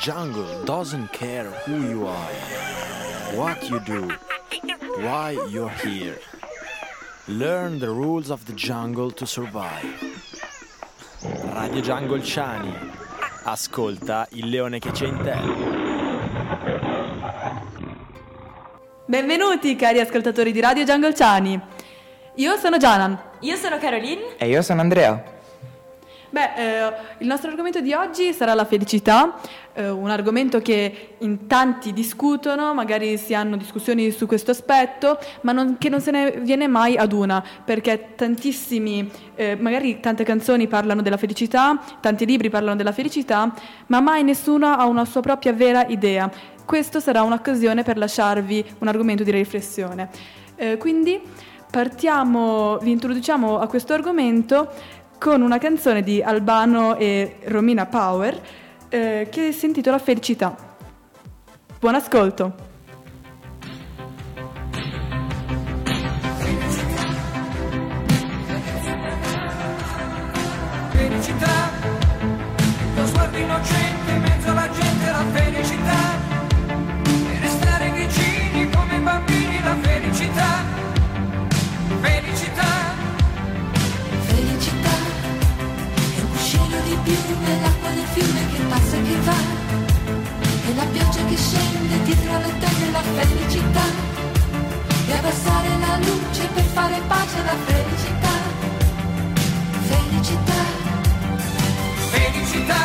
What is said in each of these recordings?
jungle doesn't care who you are, what you do, why you're here. Learn the rules of the jungle to survive. Radio Jungle Ciani. Ascolta il leone che c'è in te. Benvenuti cari ascoltatori di Radio Jungle Ciani. Io sono Janan. Io sono Caroline. E io sono Andrea. Beh, eh, il nostro argomento di oggi sarà la felicità, eh, un argomento che in tanti discutono, magari si hanno discussioni su questo aspetto, ma non, che non se ne viene mai ad una, perché tantissimi, eh, magari tante canzoni parlano della felicità, tanti libri parlano della felicità, ma mai nessuno ha una sua propria vera idea. Questo sarà un'occasione per lasciarvi un argomento di riflessione. Eh, quindi partiamo, vi introduciamo a questo argomento con una canzone di Albano e Romina Power eh, che si intitola Felicità. Buon ascolto! Che va. E la pioggia che scende dietro le tende la felicità. E abbassare la luce per fare pace alla felicità. Felicità. Felicità,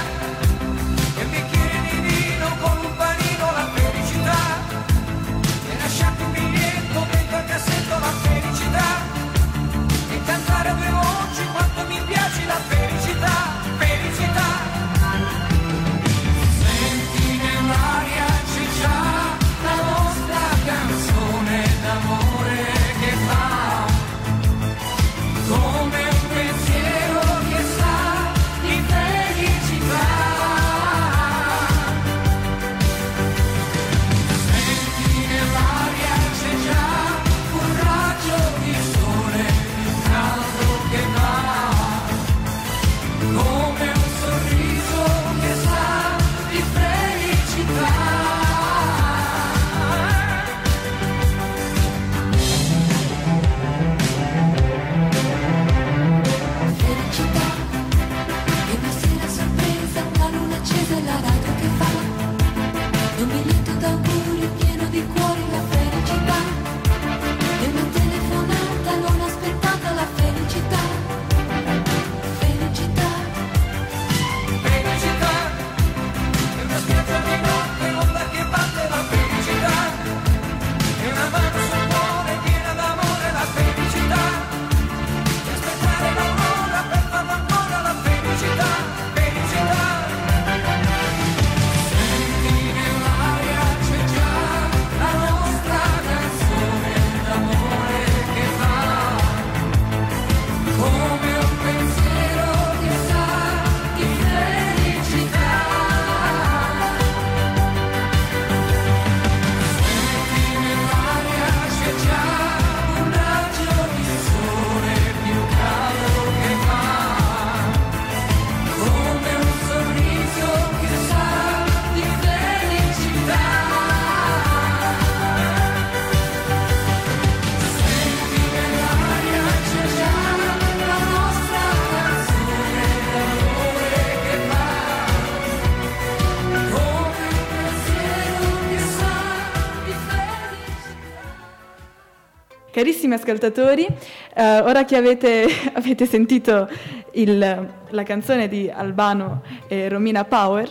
Carissimi ascoltatori, eh, ora che avete, avete sentito il- la canzone di Albano e Romina Power,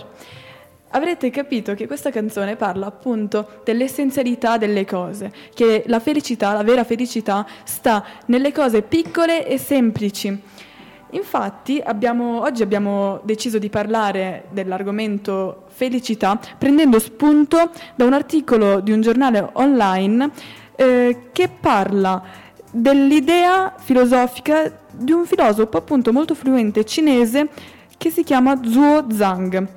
avrete capito che questa canzone parla appunto dell'essenzialità delle cose, che la felicità, la vera felicità, sta nelle cose piccole e semplici. Infatti abbiamo- oggi abbiamo deciso di parlare dell'argomento felicità prendendo spunto da un articolo di un giornale online eh, che parla dell'idea filosofica di un filosofo appunto molto fluente cinese che si chiama Zhuo Zhang.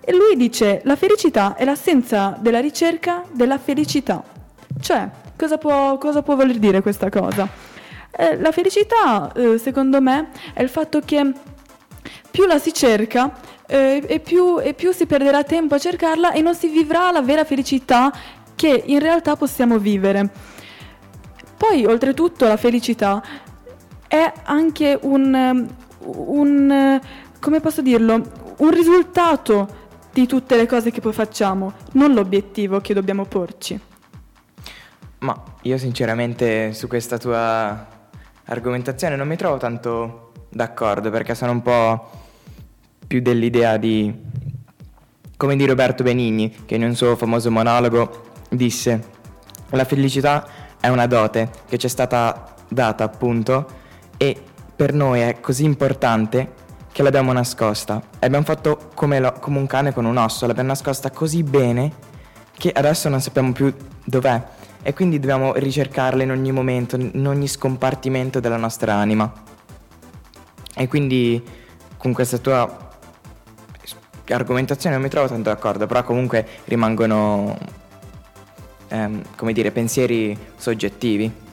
E lui dice la felicità è l'assenza della ricerca della felicità. Cioè, cosa può, cosa può voler dire questa cosa? Eh, la felicità, eh, secondo me, è il fatto che più la si cerca, eh, e, più, e più si perderà tempo a cercarla e non si vivrà la vera felicità che in realtà possiamo vivere. Poi, oltretutto, la felicità è anche un, un come posso dirlo, un risultato di tutte le cose che poi facciamo, non l'obiettivo che dobbiamo porci. Ma io sinceramente su questa tua argomentazione non mi trovo tanto d'accordo perché sono un po' più dell'idea di, come di Roberto Benigni, che in un suo famoso monologo disse, la felicità è una dote che ci è stata data appunto e per noi è così importante che l'abbiamo nascosta e abbiamo fatto come, lo, come un cane con un osso, l'abbiamo nascosta così bene che adesso non sappiamo più dov'è e quindi dobbiamo ricercarla in ogni momento, in ogni scompartimento della nostra anima. E quindi con questa tua argomentazione non mi trovo tanto d'accordo, però comunque rimangono, ehm, come dire, pensieri soggettivi.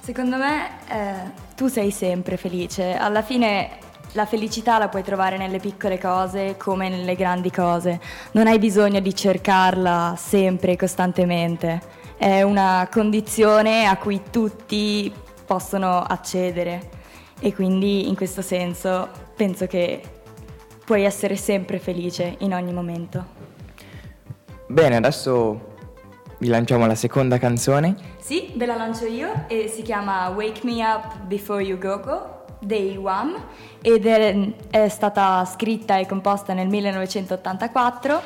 Secondo me eh, tu sei sempre felice, alla fine la felicità la puoi trovare nelle piccole cose come nelle grandi cose, non hai bisogno di cercarla sempre e costantemente, è una condizione a cui tutti possono accedere e quindi in questo senso penso che puoi essere sempre felice in ogni momento. Bene, adesso vi lanciamo la seconda canzone. Sì, ve la lancio io e si chiama Wake Me Up Before You Go Go dei Wham ed è, è stata scritta e composta nel 1984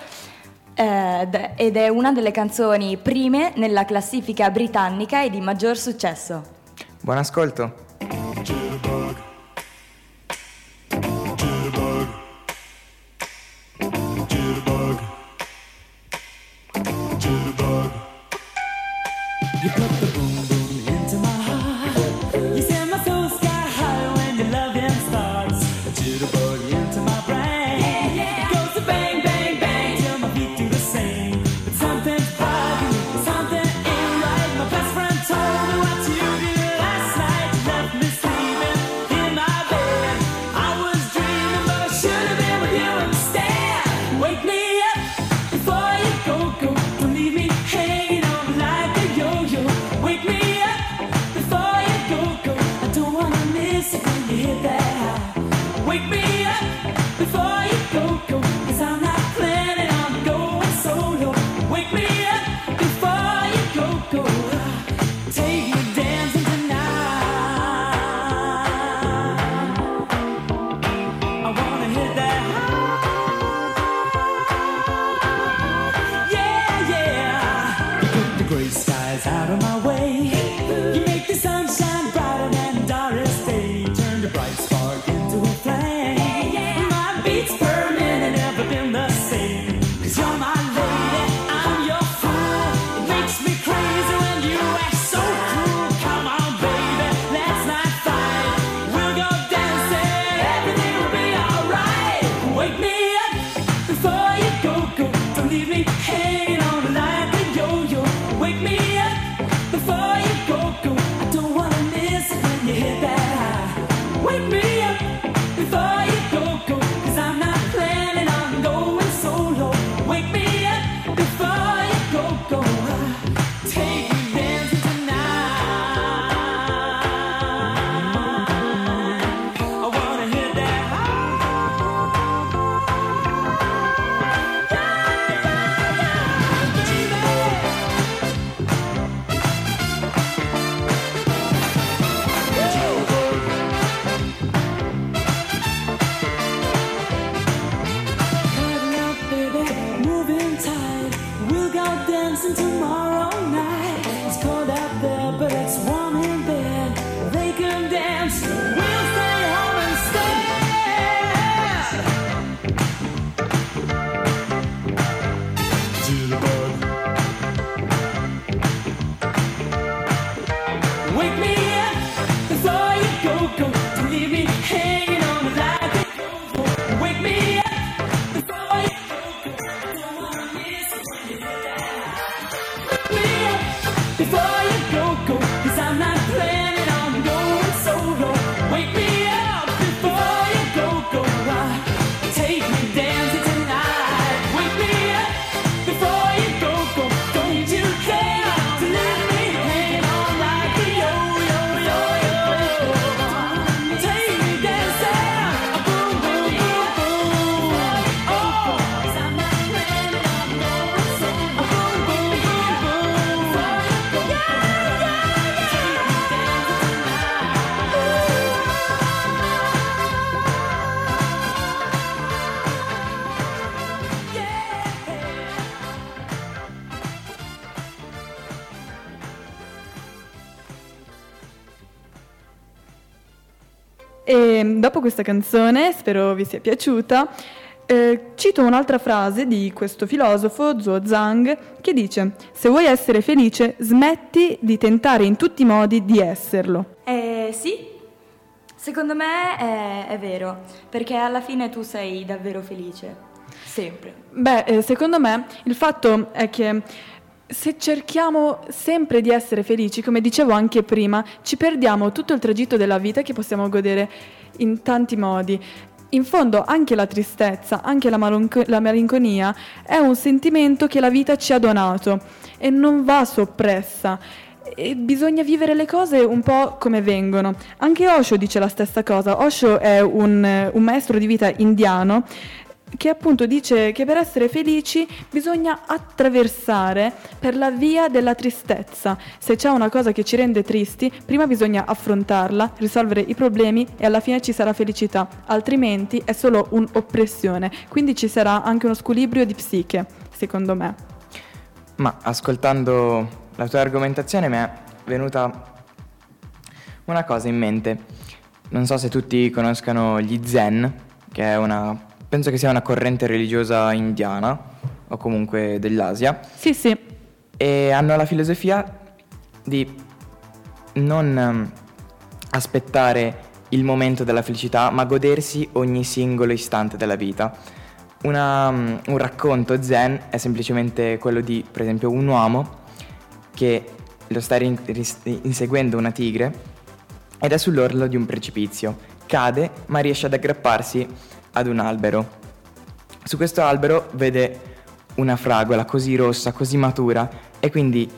eh, ed è una delle canzoni prime nella classifica britannica e di maggior successo. Buon ascolto. E dopo questa canzone, spero vi sia piaciuta, eh, cito un'altra frase di questo filosofo, Zhuo Zhang, che dice: Se vuoi essere felice, smetti di tentare in tutti i modi di esserlo. Eh, sì, secondo me è, è vero, perché alla fine tu sei davvero felice, sempre. Beh, eh, secondo me il fatto è che se cerchiamo sempre di essere felici, come dicevo anche prima, ci perdiamo tutto il tragitto della vita che possiamo godere in tanti modi. In fondo anche la tristezza, anche la, malonco- la malinconia è un sentimento che la vita ci ha donato e non va soppressa. E bisogna vivere le cose un po' come vengono. Anche Osho dice la stessa cosa. Osho è un, un maestro di vita indiano che appunto dice che per essere felici bisogna attraversare per la via della tristezza. Se c'è una cosa che ci rende tristi, prima bisogna affrontarla, risolvere i problemi e alla fine ci sarà felicità, altrimenti è solo un'oppressione, quindi ci sarà anche uno squilibrio di psiche, secondo me. Ma ascoltando la tua argomentazione mi è venuta una cosa in mente. Non so se tutti conoscano gli Zen, che è una penso che sia una corrente religiosa indiana o comunque dell'Asia Sì, sì, e hanno la filosofia di non ehm, aspettare il momento della felicità, ma godersi ogni singolo istante della vita. Una, mm, un racconto zen è semplicemente quello di, per esempio, un uomo che lo sta rin- inseguendo una tigre ed è sull'orlo di un precipizio. Cade, ma riesce ad aggrapparsi ad un albero. Su questo albero vede una fragola così rossa, così matura e quindi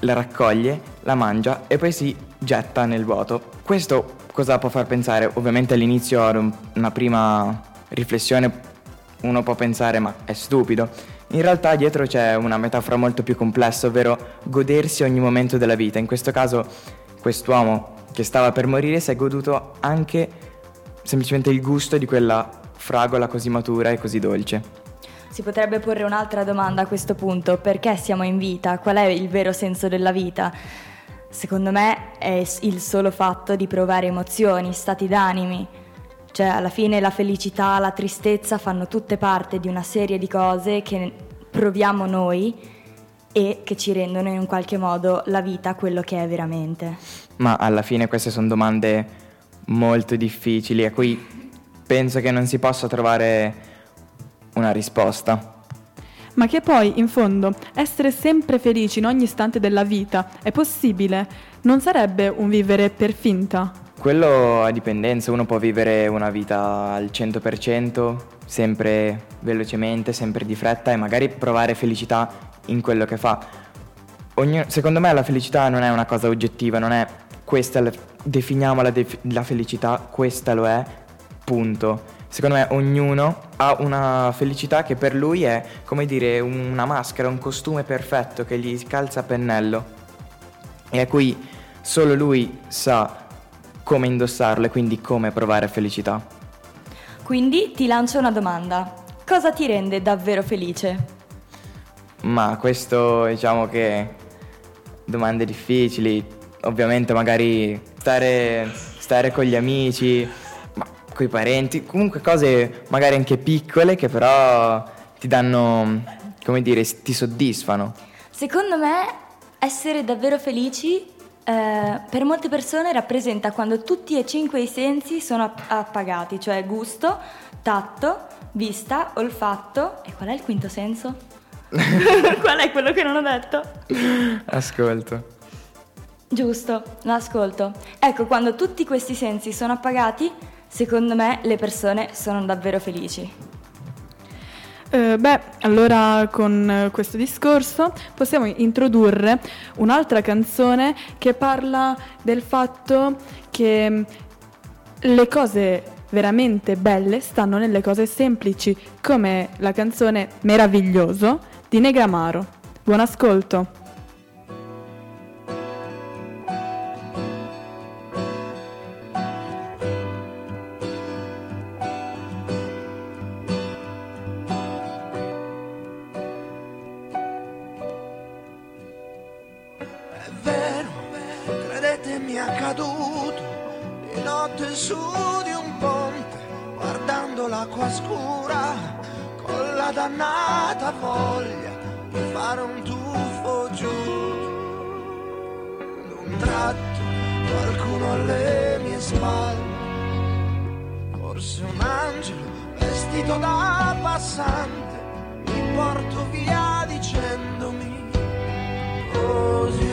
la raccoglie, la mangia e poi si getta nel vuoto. Questo cosa può far pensare? Ovviamente all'inizio una prima riflessione uno può pensare ma è stupido. In realtà dietro c'è una metafora molto più complessa, ovvero godersi ogni momento della vita. In questo caso quest'uomo che stava per morire si è goduto anche semplicemente il gusto di quella fragola così matura e così dolce. Si potrebbe porre un'altra domanda a questo punto, perché siamo in vita? Qual è il vero senso della vita? Secondo me è il solo fatto di provare emozioni, stati d'animi. Cioè alla fine la felicità, la tristezza fanno tutte parte di una serie di cose che proviamo noi e che ci rendono in un qualche modo la vita quello che è veramente. Ma alla fine queste sono domande molto difficili a cui penso che non si possa trovare una risposta. ma che poi, in fondo, essere sempre felici in ogni istante della vita è possibile? Non sarebbe un vivere per finta? Quello a dipendenza, uno può vivere una vita al 100%, sempre velocemente, sempre di fretta e magari provare felicità in quello che fa. Ogni- secondo me la felicità non è una cosa oggettiva, non è questa, definiamo la, def- la felicità, questa lo è, punto. Secondo me ognuno ha una felicità che per lui è come dire una maschera, un costume perfetto che gli calza a pennello e a cui solo lui sa come indossarlo e quindi come provare felicità. Quindi ti lancio una domanda. Cosa ti rende davvero felice? Ma questo diciamo che domande difficili, ovviamente magari stare, stare con gli amici, coi parenti, comunque cose magari anche piccole che però ti danno, come dire, ti soddisfano. Secondo me essere davvero felici eh, per molte persone rappresenta quando tutti e cinque i sensi sono app- appagati, cioè gusto, tatto, vista, olfatto e qual è il quinto senso? qual è quello che non ho detto? Ascolto. Giusto, l'ascolto. Ecco, quando tutti questi sensi sono appagati, secondo me le persone sono davvero felici. Eh, beh, allora con eh, questo discorso possiamo introdurre un'altra canzone che parla del fatto che mm, le cose veramente belle stanno nelle cose semplici, come la canzone Meraviglioso di Negramaro. Buon ascolto! Dannata voglia di fare un tuffo giù. D'un tratto qualcuno alle mie spalle, forse un angelo vestito da passante, mi porto via dicendomi così.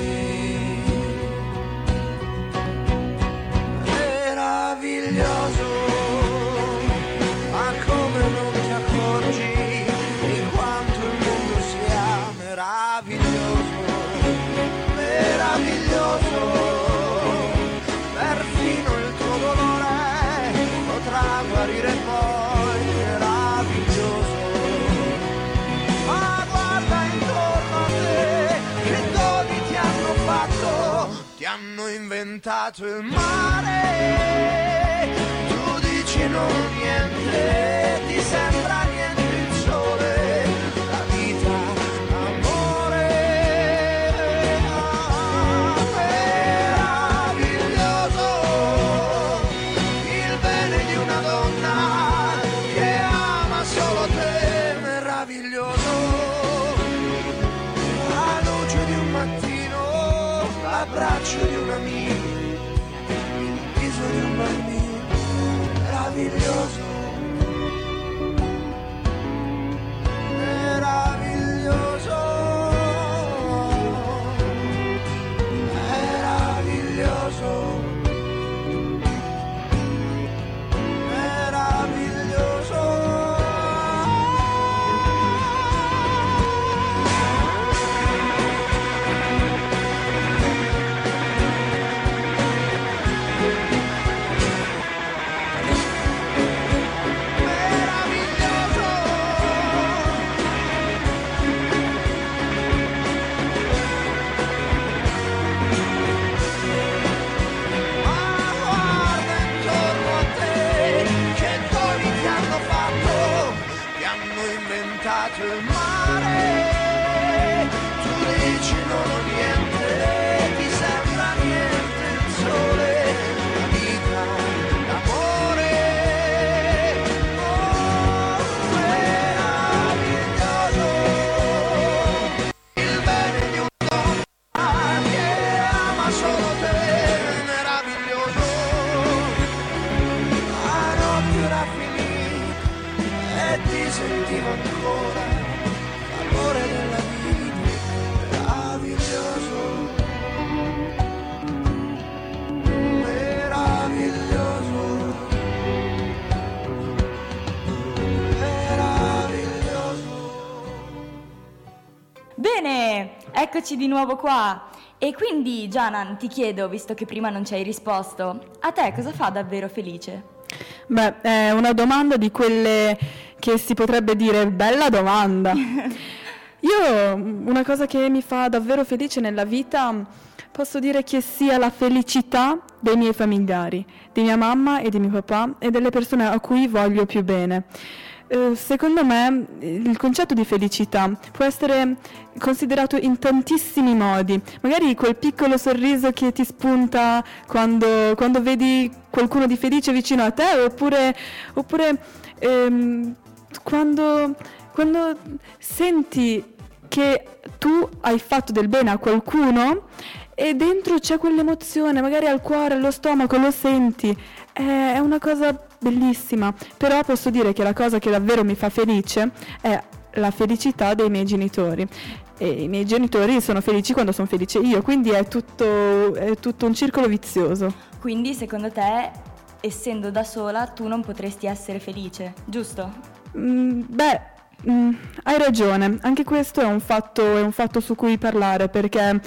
Hanno inventato il mare. Tu dici non niente, eccoci di nuovo qua. E quindi, Janan, ti chiedo, visto che prima non ci hai risposto, a te cosa fa davvero felice? Beh, è una domanda di quelle che si potrebbe dire bella domanda. Io una cosa che mi fa davvero felice nella vita posso dire che sia la felicità dei miei familiari, di mia mamma e di mio papà e delle persone a cui voglio più bene. Eh, secondo me il concetto di felicità può essere considerato in tantissimi modi, magari quel piccolo sorriso che ti spunta quando, quando vedi qualcuno di felice vicino a te, oppure, oppure ehm, quando, quando senti che tu hai fatto del bene a qualcuno e dentro c'è quell'emozione, magari al cuore, allo stomaco, lo senti, è è una cosa bellissima, però posso dire che la cosa che davvero mi fa felice è la felicità dei miei genitori. E i miei genitori sono felici quando sono felice io, quindi è tutto, è tutto un circolo vizioso. Quindi, secondo te, essendo da sola, tu non potresti essere felice, giusto? Mm, beh, mm, hai ragione, anche questo è un fatto, è un fatto su cui parlare perché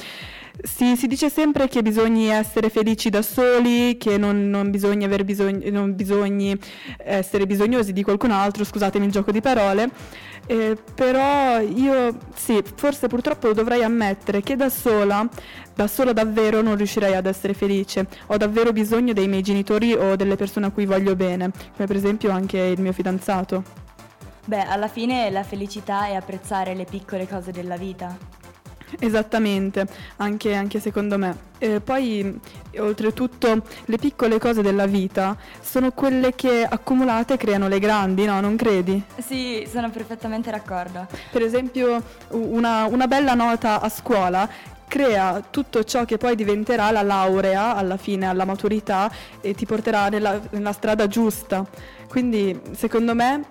si, si dice sempre che bisogna essere felici da soli, che non, non bisogna aver bisogno, non bisogni essere bisognosi di qualcun altro, scusatemi il gioco di parole, eh, però io sì, forse purtroppo dovrei ammettere che da sola, da sola davvero non riuscirei ad essere felice, ho davvero bisogno dei miei genitori o delle persone a cui voglio bene, come per esempio anche il mio fidanzato. Beh, alla fine la felicità è apprezzare le piccole cose della vita. Esattamente, anche, anche secondo me. E poi, oltretutto, le piccole cose della vita sono quelle che accumulate creano le grandi, no? Non credi? Sì, sono perfettamente d'accordo. Per esempio, una, una bella nota a scuola crea tutto ciò che poi diventerà la laurea alla fine, alla maturità e ti porterà nella, nella strada giusta. Quindi, secondo me,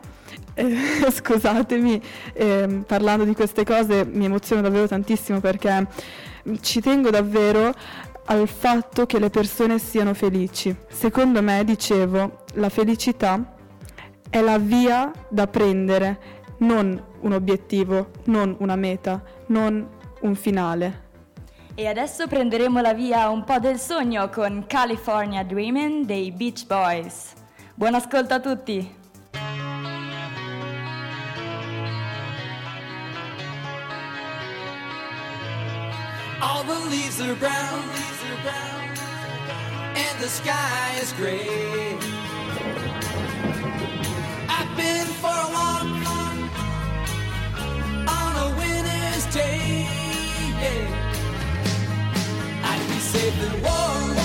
eh, scusatemi, ehm, parlando di queste cose mi emoziono davvero tantissimo perché ci tengo davvero al fatto che le persone siano felici. Secondo me, dicevo, la felicità è la via da prendere, non un obiettivo, non una meta, non un finale. E adesso prenderemo la via un po' del sogno con California Dreamin' dei Beach Boys. Buon ascolto a tutti! Are brown, and the sky is gray. I've been for a walk on a winter's day. I'd be safe and warm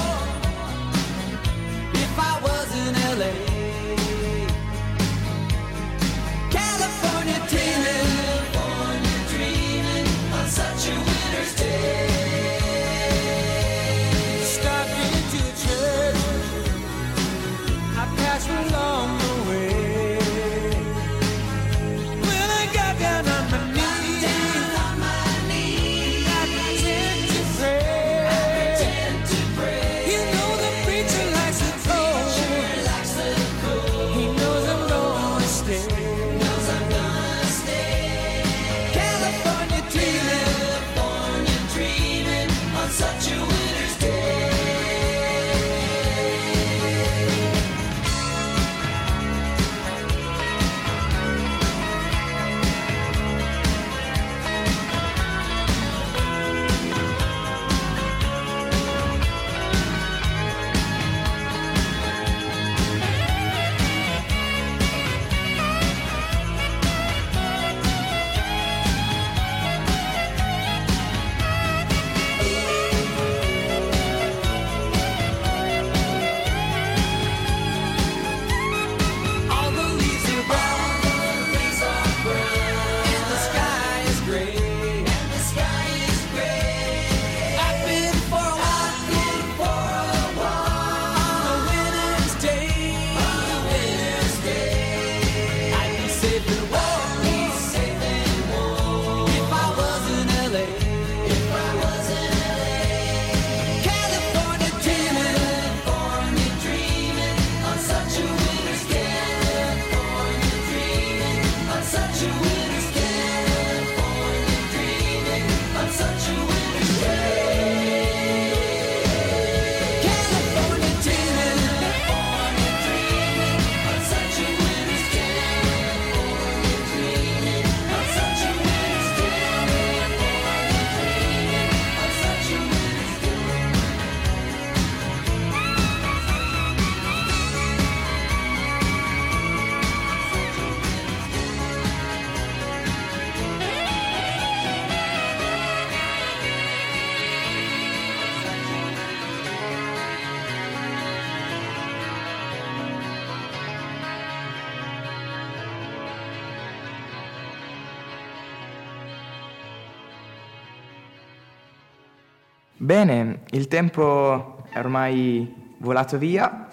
Bene, il tempo è ormai volato via,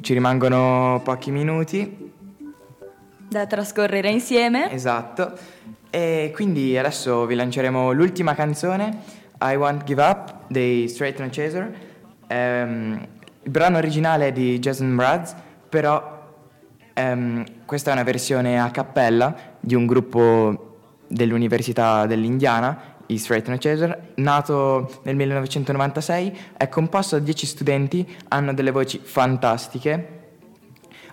ci rimangono pochi minuti, Da trascorrere insieme. esatto, e quindi adesso vi lanceremo l'ultima canzone, I Won't Give Up dei Straight No Chaser. Ehm, il brano originale è di Jason Mraz, però ehm, questa è una versione a cappella di un gruppo dell'Università dell'Indiana, i Straight No Chaser, nato nel 1996, è composto da 10 studenti, hanno delle voci fantastiche,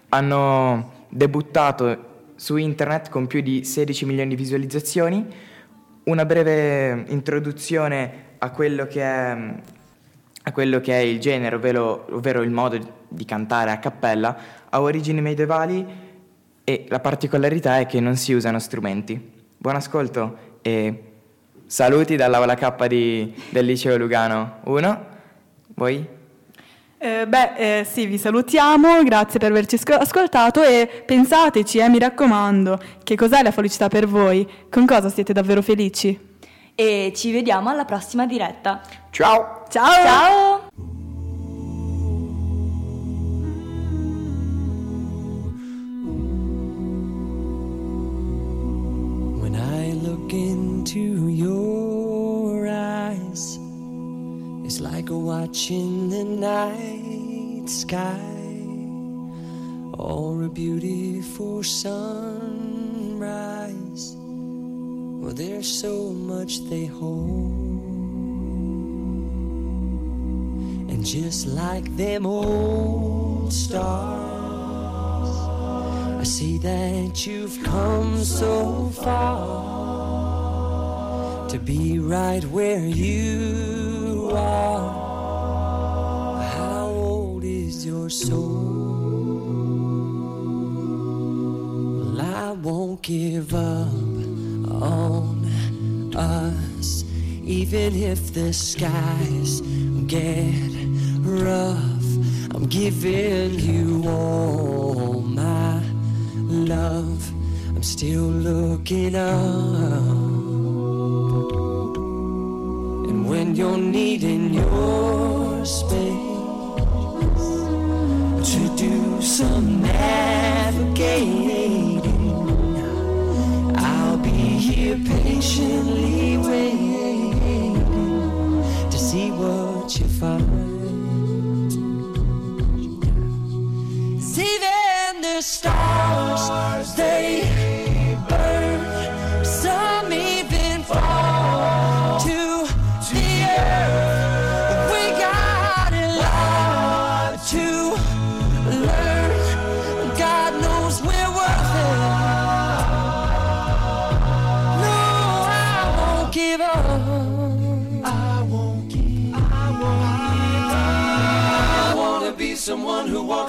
hanno debuttato su internet con più di 16 milioni di visualizzazioni. Una breve introduzione a quello che è, quello che è il genere, ovvero, ovvero il modo di cantare a cappella, ha origini medievali e la particolarità è che non si usano strumenti. Buon ascolto e saluti dalla Ola K di- del liceo Lugano 1. Voi? Eh, beh, eh, sì, vi salutiamo, grazie per averci sco- ascoltato e pensateci, eh, mi raccomando, che cos'è la felicità per voi? Con cosa siete davvero felici? E ci vediamo alla prossima diretta. Ciao! Ciao! Ciao! When I look into your watching the night sky or a beautiful sunrise. Well, there's so much they hold. And just like them old stars, I see that you've come so far to be right where you are. Your soul? Well, I won't give up on us, even if the skies get rough. I'm giving you all my love. I'm still looking up. And when you're needing your space to do some navigating, I'll be here patiently waiting to see what you find. See then the stars, they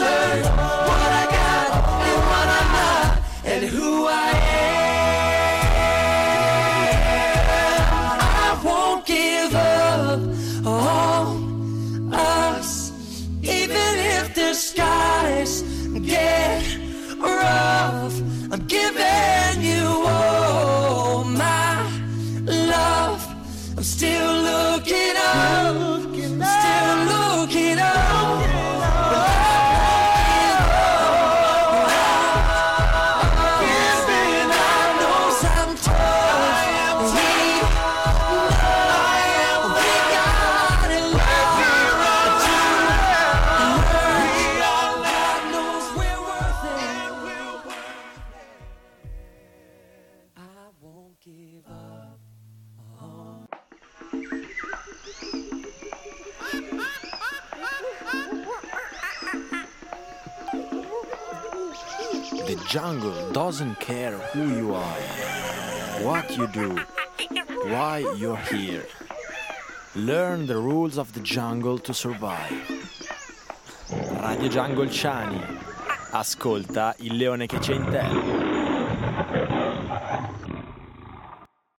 Learn what I got and what I'm not, and who I am. Doesn't care who you are, what you do, why you're here. Learn the rules of the jungle to survive. Radio Jungle Ciani. Ascolta il leone che c'è in te.